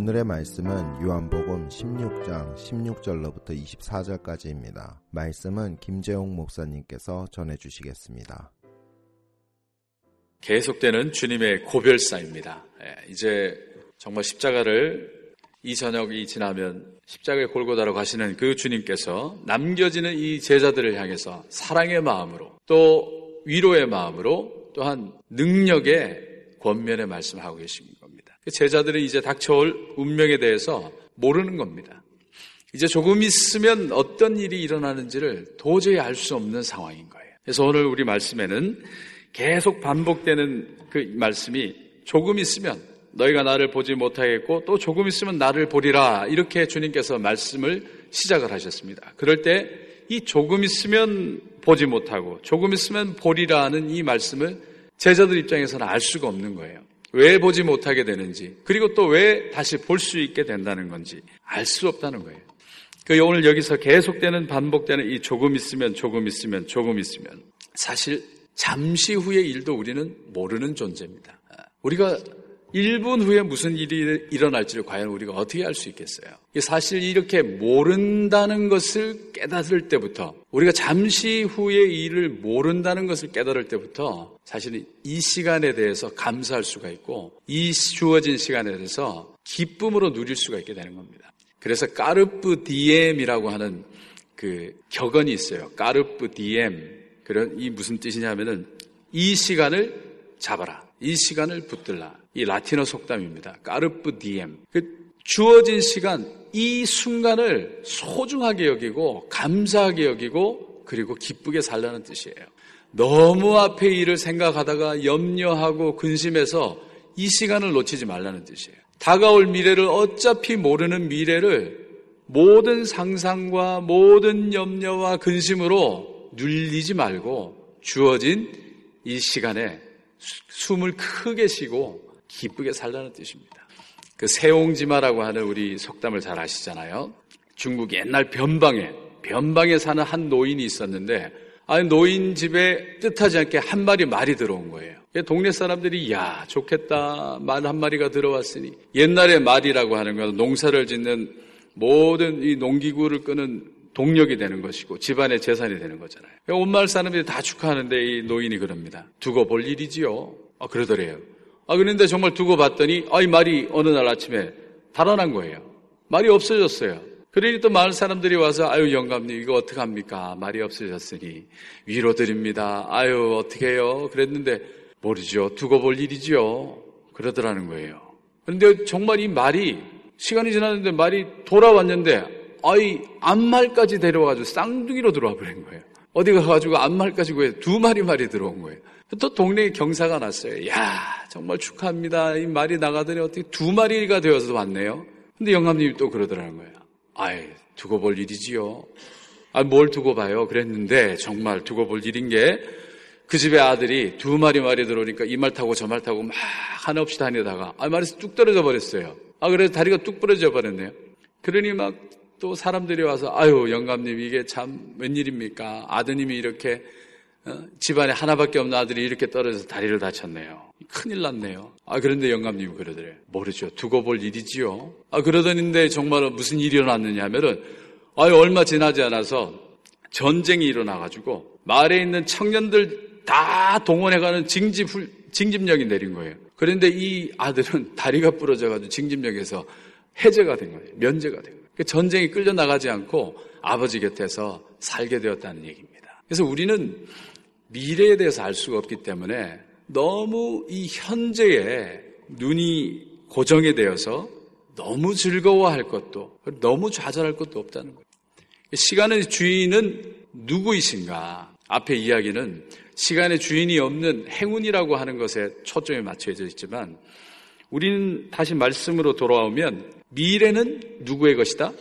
오늘의 말씀은 요한복음 16장 16절로부터 24절까지입니다. 말씀은 김재홍 목사님께서 전해 주시겠습니다. 계속되는 주님의 고별사입니다. 예, 이제 정말 십자가를 이 저녁이 지나면 십자가의 골고다로 가시는 그 주님께서 남겨지는 이 제자들을 향해서 사랑의 마음으로 또 위로의 마음으로 또한 능력의 권면의 말씀을 하고 계신 겁니다. 그 제자들은 이제 닥쳐올 운명에 대해서 모르는 겁니다. 이제 조금 있으면 어떤 일이 일어나는지를 도저히 알 수 없는 상황인 거예요. 그래서 오늘 우리 말씀에는 계속 반복되는 그 말씀이 조금 있으면 너희가 나를 보지 못하겠고 또 조금 있으면 나를 보리라 이렇게 주님께서 말씀을 시작을 하셨습니다. 그럴 때 이 조금 있으면 보지 못하고 조금 있으면 보리라는 이 말씀을 제자들 입장에서는 알 수가 없는 거예요. 왜 보지 못하게 되는지 그리고 또 왜 다시 볼 수 있게 된다는 건지 알 수 없다는 거예요. 그 오늘 여기서 계속되는 반복되는 이 조금 있으면 조금 있으면 조금 있으면 사실 잠시 후의 일도 우리는 모르는 존재입니다. 우리가 1분 후에 무슨 일이 일어날지를 과연 우리가 어떻게 알 수 있겠어요? 사실 이렇게 모른다는 것을 깨달을 때부터 우리가 잠시 후의 일을 모른다는 것을 깨달을 때부터 사실은 이 시간에 대해서 감사할 수가 있고 이 주어진 시간에 대해서 기쁨으로 누릴 수가 있게 되는 겁니다. 그래서 carpe diem이라고 하는 그 격언이 있어요. Carpe diem. 그런 이 무슨 뜻이냐면은 이 시간을 잡아라. 이 시간을 붙들라. 이 라틴어 속담입니다. Carpe diem. 그 주어진 시간, 이 순간을 소중하게 여기고 감사하게 여기고 그리고 기쁘게 살라는 뜻이에요. 너무 앞의 일을 생각하다가 염려하고 근심해서 이 시간을 놓치지 말라는 뜻이에요. 다가올 미래를 어차피 모르는 미래를 모든 상상과 모든 염려와 근심으로 눌리지 말고 주어진 이 시간에 숨을 크게 쉬고 기쁘게 살라는 뜻입니다. 그 세옹지마라고 하는 우리 속담을 잘 아시잖아요. 중국 옛날 변방에 변방에 사는 한 노인이 있었는데 아니 노인 집에 뜻하지 않게 한 마리 말이 들어온 거예요. 동네 사람들이 야 좋겠다 말 한 마리가 들어왔으니 옛날에 말이라고 하는 건 농사를 짓는 모든 이 농기구를 끄는 동력이 되는 것이고 집안의 재산이 되는 거잖아요. 온 마을 사람들이 다 축하하는데 이 노인이 그럽니다. 두고 볼 일이지요. 아 그러더래요. 아 그런데 정말 두고 봤더니 아 이 말이 어느 날 아침에 달아난 거예요. 말이 없어졌어요. 그러니 또 마을 사람들이 와서 아유 영감님 이거 어떡 합니까? 말이 없어졌으니 위로 드립니다. 아유 어떻게 해요? 그랬는데 모르죠. 두고 볼 일이지요. 그러더라는 거예요. 그런데 정말 이 말이 시간이 지났는데 말이 돌아왔는데 아이 암말까지 데려와가지고 쌍둥이로 들어와 버린 거예요. 어디 가가지고 암말까지 두 마리 말이 들어온 거예요. 또 동네에 경사가 났어요. 야 정말 축하합니다. 이 말이 나가더니 어떻게 두 마리가 되어서 왔네요. 근데 영감님이 또 그러더라는 거예요. 아이 두고 볼 일이지요. 아, 뭘 두고 봐요? 그랬는데 정말 두고 볼 일인 게 그 집에 아들이 두 마리 말이 들어오니까 이 말 타고 저 말 타고 막 하나 없이 다니다가 아 말에서 뚝 떨어져 버렸어요. 아 그래서 다리가 뚝 부러져 버렸네요. 그러니 막 또 사람들이 와서 아유 영감님 이게 참 웬일입니까? 아드님이 이렇게 어? 집안에 하나밖에 없는 아들이 이렇게 떨어져서 다리를 다쳤네요. 큰일 났네요. 아, 그런데 영감님이 그러더래요. 모르죠. 두고 볼 일이지요. 아, 그러더니데 정말 무슨 일이 일어났느냐 하면은, 아, 얼마 지나지 않아서 전쟁이 일어나가지고 마을에 있는 청년들 다 동원해가는 징집, 징집령이 내린 거예요. 그런데 이 아들은 다리가 부러져가지고 징집령에서 해제가 된 거예요. 면제가 된 거예요. 그 전쟁이 끌려 나가지 않고 아버지 곁에서 살게 되었다는 얘기입니다. 그래서 우리는 미래에 대해서 알 수가 없기 때문에 너무 이 현재에 눈이 고정이 되어서 너무 즐거워할 것도 너무 좌절할 것도 없다는 거예요. 시간의 주인은 누구이신가? 앞에 이야기는 시간의 주인이 없는 행운이라고 하는 것에 초점이 맞춰져 있지만 우리는 다시 말씀으로 돌아오면 미래는 누구의 것이다?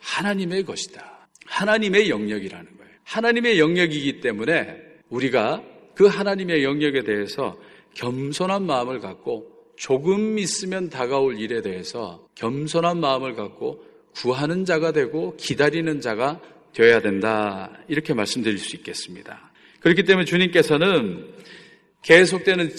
하나님의 것이다. 하나님의 영역이라는 거예요. 하나님의 영역이기 때문에 우리가 그 하나님의 영역에 대해서 겸손한 마음을 갖고 조금 있으면 다가올 일에 대해서 겸손한 마음을 갖고 구하는 자가 되고 기다리는 자가 되어야 된다. 이렇게 말씀드릴 수 있겠습니다. 그렇기 때문에 주님께서는 계속되는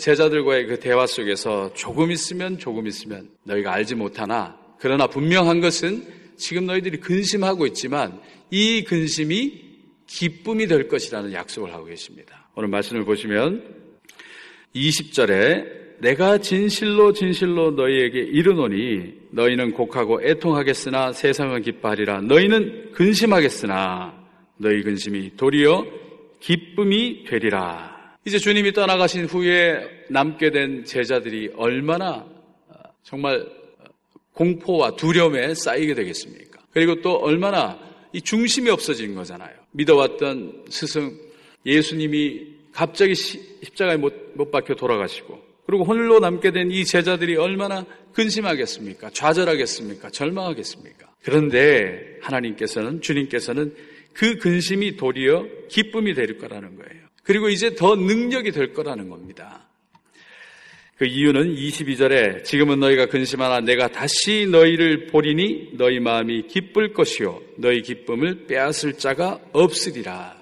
제자들과의 그 대화 속에서 조금 있으면 조금 있으면 너희가 알지 못하나 그러나 분명한 것은 지금 너희들이 근심하고 있지만 이 근심이 기쁨이 될 것이라는 약속을 하고 계십니다. 오늘 말씀을 보시면 20절에 내가 진실로 진실로 너희에게 이르노니 너희는 곡하고 애통하겠으나 세상은 기뻐하리라 너희는 근심하겠으나 너희 근심이 도리어 기쁨이 되리라 이제 주님이 떠나가신 후에 남게 된 제자들이 얼마나 어, 정말 어, 공포와 두려움에 쌓이게 되겠습니까? 그리고 또 얼마나 이 중심이 없어진 거잖아요. 믿어왔던 스승 예수님이 갑자기 십자가에 못, 못 박혀 돌아가시고 그리고 홀로 남게 된 이 제자들이 얼마나 근심하겠습니까? 좌절하겠습니까? 절망하겠습니까? 그런데 하나님께서는, 주님께서는 그 근심이 도리어 기쁨이 될 거라는 거예요. 그리고 이제 더 능력이 될 거라는 겁니다. 그 이유는 22절에 지금은 너희가 근심하나 내가 다시 너희를 보리니 너희 마음이 기쁠 것이요 너희 기쁨을 빼앗을 자가 없으리라.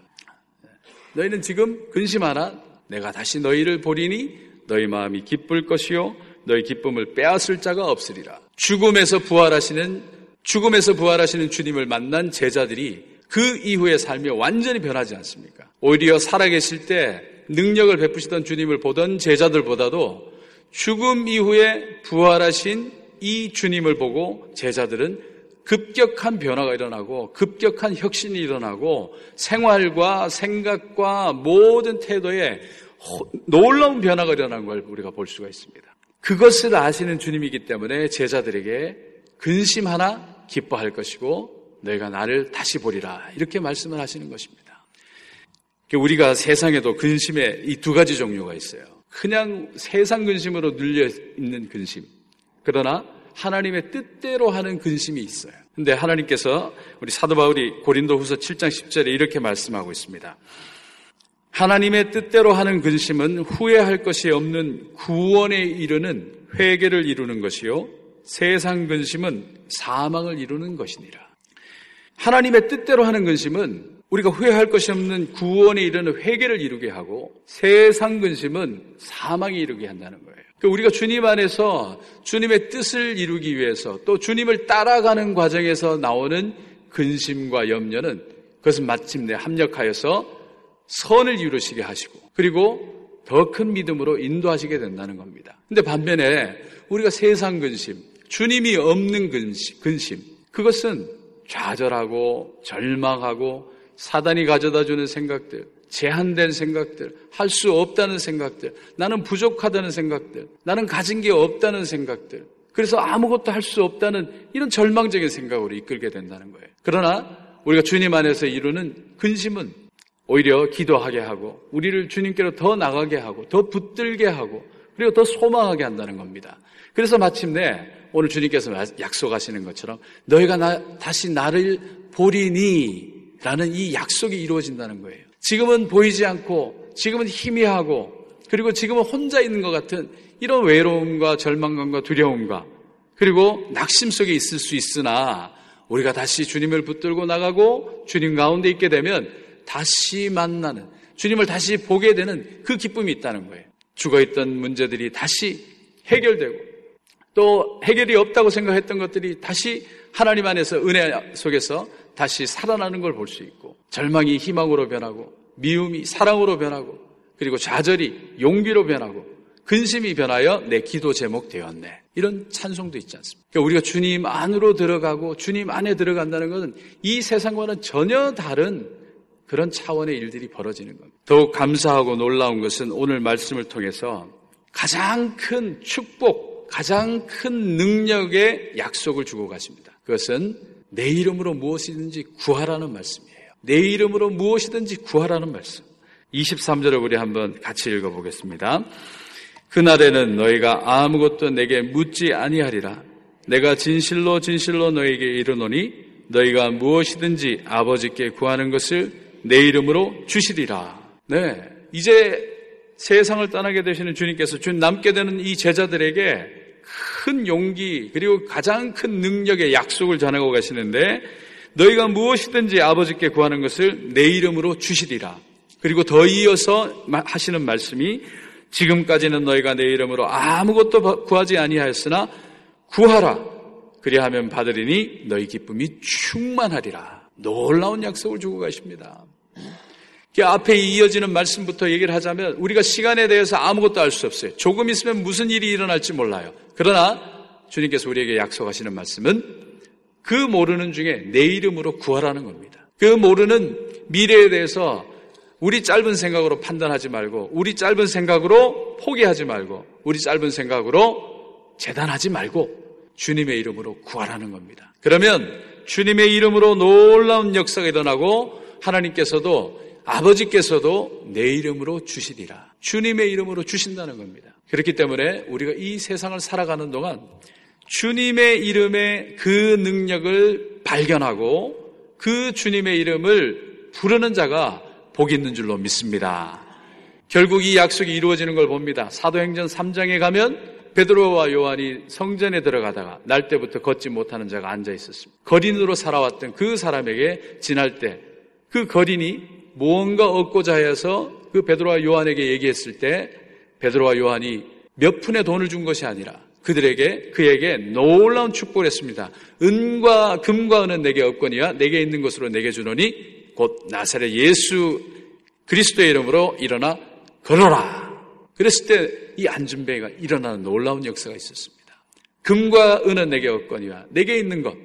너희는 지금 근심하나 내가 다시 너희를 보리니 너희 마음이 기쁠 것이요 너희 기쁨을 빼앗을 자가 없으리라. 죽음에서 부활하시는 죽음에서 부활하시는 주님을 만난 제자들이 그 이후의 삶이 완전히 변하지 않습니까? 오히려 살아계실 때 능력을 베푸시던 주님을 보던 제자들보다도 죽음 이후에 부활하신 이 주님을 보고 제자들은 급격한 변화가 일어나고 급격한 혁신이 일어나고 생활과 생각과 모든 태도에 놀라운 변화가 일어난 걸 우리가 볼 수가 있습니다. 그것을 아시는 주님이기 때문에 제자들에게 근심 하나 기뻐할 것이고 너희가 나를 다시 보리라 이렇게 말씀을 하시는 것입니다. 우리가 세상에도 근심의 이두 가지 종류가 있어요. 그냥 세상 근심으로 눌려 있는 근심. 그러나 하나님의 뜻대로 하는 근심이 있어요. 근데 하나님께서 우리 사도 바울이 고린도 후서 7장 10절에 이렇게 말씀하고 있습니다. 하나님의 뜻대로 하는 근심은 후회할 것이 없는 구원에 이르는 회개를 이루는 것이요. 세상 근심은 사망을 이루는 것이니라. 하나님의 뜻대로 하는 근심은 우리가 후회할 것이 없는 구원에 이르는 회개를 이루게 하고 세상 근심은 사망에 이르게 한다는 거예요. 그러니까 우리가 주님 안에서 주님의 뜻을 이루기 위해서 또 주님을 따라가는 과정에서 나오는 근심과 염려는 그것은 마침내 합력하여서 선을 이루시게 하시고 그리고 더 큰 믿음으로 인도하시게 된다는 겁니다. 근데 반면에 우리가 세상 근심, 주님이 없는 근심, 근심 그것은 좌절하고 절망하고 사단이 가져다 주는 생각들, 제한된 생각들, 할 수 없다는 생각들, 나는 부족하다는 생각들, 나는 가진 게 없다는 생각들, 그래서 아무것도 할 수 없다는 이런 절망적인 생각으로 이끌게 된다는 거예요. 그러나 우리가 주님 안에서 이루는 근심은 오히려 기도하게 하고 우리를 주님께로 더 나가게 하고 더 붙들게 하고 그리고 더 소망하게 한다는 겁니다. 그래서 마침내 오늘 주님께서 약속하시는 것처럼 너희가 나, 다시 나를 보리니 라는 이 약속이 이루어진다는 거예요. 지금은 보이지 않고 지금은 희미하고 그리고 지금은 혼자 있는 것 같은 이런 외로움과 절망감과 두려움과 그리고 낙심 속에 있을 수 있으나 우리가 다시 주님을 붙들고 나가고 주님 가운데 있게 되면 다시 만나는 주님을 다시 보게 되는 그 기쁨이 있다는 거예요. 죽어 있던 문제들이 다시 해결되고 또 해결이 없다고 생각했던 것들이 다시 하나님 안에서 은혜 속에서 다시 살아나는 걸 볼 수 있고 절망이 희망으로 변하고 미움이 사랑으로 변하고 그리고 좌절이 용기로 변하고 근심이 변하여 내 기도 제목 되었네. 이런 찬송도 있지 않습니까? 그러니까 우리가 주님 안으로 들어가고 주님 안에 들어간다는 것은 이 세상과는 전혀 다른 그런 차원의 일들이 벌어지는 겁니다. 더욱 감사하고 놀라운 것은 오늘 말씀을 통해서 가장 큰 축복, 가장 큰 능력의 약속을 주고 가십니다. 그것은 내 이름으로 무엇이든지 구하라는 말씀이에요. 내 이름으로 무엇이든지 구하라는 말씀. 23절을 우리 한번 같이 읽어보겠습니다. 그날에는 너희가 아무것도 내게 묻지 아니하리라. 내가 진실로 진실로 너희에게 이르노니 너희가 무엇이든지 아버지께 구하는 것을 내 이름으로 주시리라. 네. 이제 세상을 떠나게 되시는 주님께서 주 남게 되는 이 제자들에게 큰 용기 그리고 가장 큰 능력의 약속을 전하고 가시는데 너희가 무엇이든지 아버지께 구하는 것을 내 이름으로 주시리라. 그리고 더 이어서 하시는 말씀이 지금까지는 너희가 내 이름으로 아무것도 구하지 아니하였으나 구하라. 그리하면 받으리니 너희 기쁨이 충만하리라. 놀라운 약속을 주고 가십니다. 그 앞에 이어지는 말씀부터 얘기를 하자면 우리가 시간에 대해서 아무것도 알 수 없어요. 조금 있으면 무슨 일이 일어날지 몰라요. 그러나 주님께서 우리에게 약속하시는 말씀은 그 모르는 중에 내 이름으로 구하라는 겁니다. 그 모르는 미래에 대해서 우리 짧은 생각으로 판단하지 말고 우리 짧은 생각으로 포기하지 말고 우리 짧은 생각으로 재단하지 말고 주님의 이름으로 구하라는 겁니다. 그러면 주님의 이름으로 놀라운 역사가 일어나고 하나님께서도 아버지께서도 내 이름으로 주시리라. 주님의 이름으로 주신다는 겁니다. 그렇기 때문에 우리가 이 세상을 살아가는 동안 주님의 이름의 그 능력을 발견하고 그 주님의 이름을 부르는 자가 복 있는 줄로 믿습니다. 결국 이 약속이 이루어지는 걸 봅니다. 사도행전 3장에 가면 베드로와 요한이 성전에 들어가다가 날 때부터 걷지 못하는 자가 앉아 있었습니다. 거린으로 살아왔던 그 사람에게 지날 때 그 거린이 무언가 얻고자 해서 그 베드로와 요한에게 얘기했을 때 베드로와 요한이 몇 푼의 돈을 준 것이 아니라 그들에게 그에게 놀라운 축복을 했습니다. 은과 금과 은은 내게 없거니와 내게 있는 것으로 내게 주노니 곧 나사렛 예수 그리스도의 이름으로 일어나 걸어라. 그랬을 때 이 안준뱅이가 일어나는 놀라운 역사가 있었습니다. 금과 은은 내게 없거니와 내게 있는 것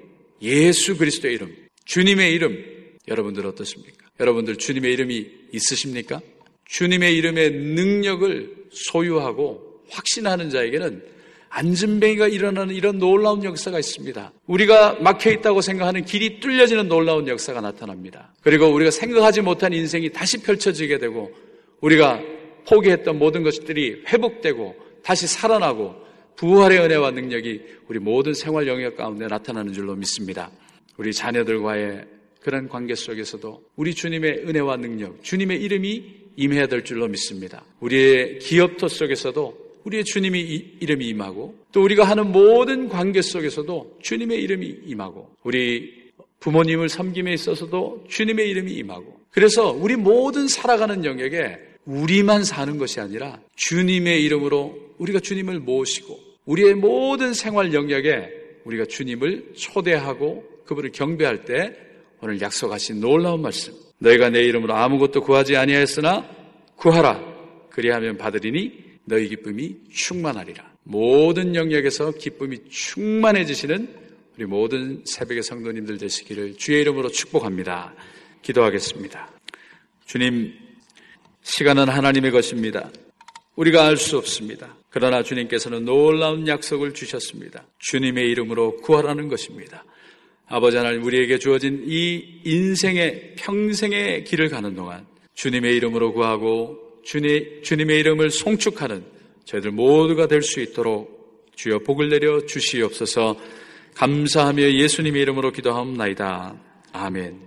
예수 그리스도의 이름 주님의 이름 여러분들 어떻습니까? 여러분들 주님의 이름이 있으십니까? 주님의 이름의 능력을 소유하고 확신하는 자에게는 안전뱅이가 일어나는 이런 놀라운 역사가 있습니다. 우리가 막혀 있다고 생각하는 길이 뚫려지는 놀라운 역사가 나타납니다. 그리고 우리가 생각하지 못한 인생이 다시 펼쳐지게 되고 우리가 포기했던 모든 것들이 회복되고 다시 살아나고 부활의 은혜와 능력이 우리 모든 생활 영역 가운데 나타나는 줄로 믿습니다. 우리 자녀들과의 그런 관계 속에서도 우리 주님의 은혜와 능력, 주님의 이름이 임해야 될 줄로 믿습니다. 우리의 기업터 속에서도 우리의 주님의 이름이 임하고 또 우리가 하는 모든 관계 속에서도 주님의 이름이 임하고 우리 부모님을 섬김에 있어서도 주님의 이름이 임하고 그래서 우리 모든 살아가는 영역에 우리만 사는 것이 아니라 주님의 이름으로 우리가 주님을 모시고 우리의 모든 생활 영역에 우리가 주님을 초대하고 그분을 경배할 때 오늘 약속하신 놀라운 말씀 너희가 내 이름으로 아무것도 구하지 아니하였으나 구하라 그리하면 받으리니 너희 기쁨이 충만하리라. 모든 영역에서 기쁨이 충만해지시는 우리 모든 새벽의 성도님들 되시기를 주의 이름으로 축복합니다. 기도하겠습니다. 주님, 시간은 하나님의 것입니다. 우리가 알 수 없습니다. 그러나 주님께서는 놀라운 약속을 주셨습니다. 주님의 이름으로 구하라는 것입니다. 아버지 하나님 우리에게 주어진 이 인생의 평생의 길을 가는 동안 주님의 이름으로 구하고 주님, 주님의 이름을 송축하는 저희들 모두가 될 수 있도록 주여 복을 내려 주시옵소서 감사하며 예수님의 이름으로 기도하옵나이다. 아멘.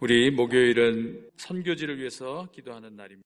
우리 목요일은 선교지를 위해서 기도하는 날입니다.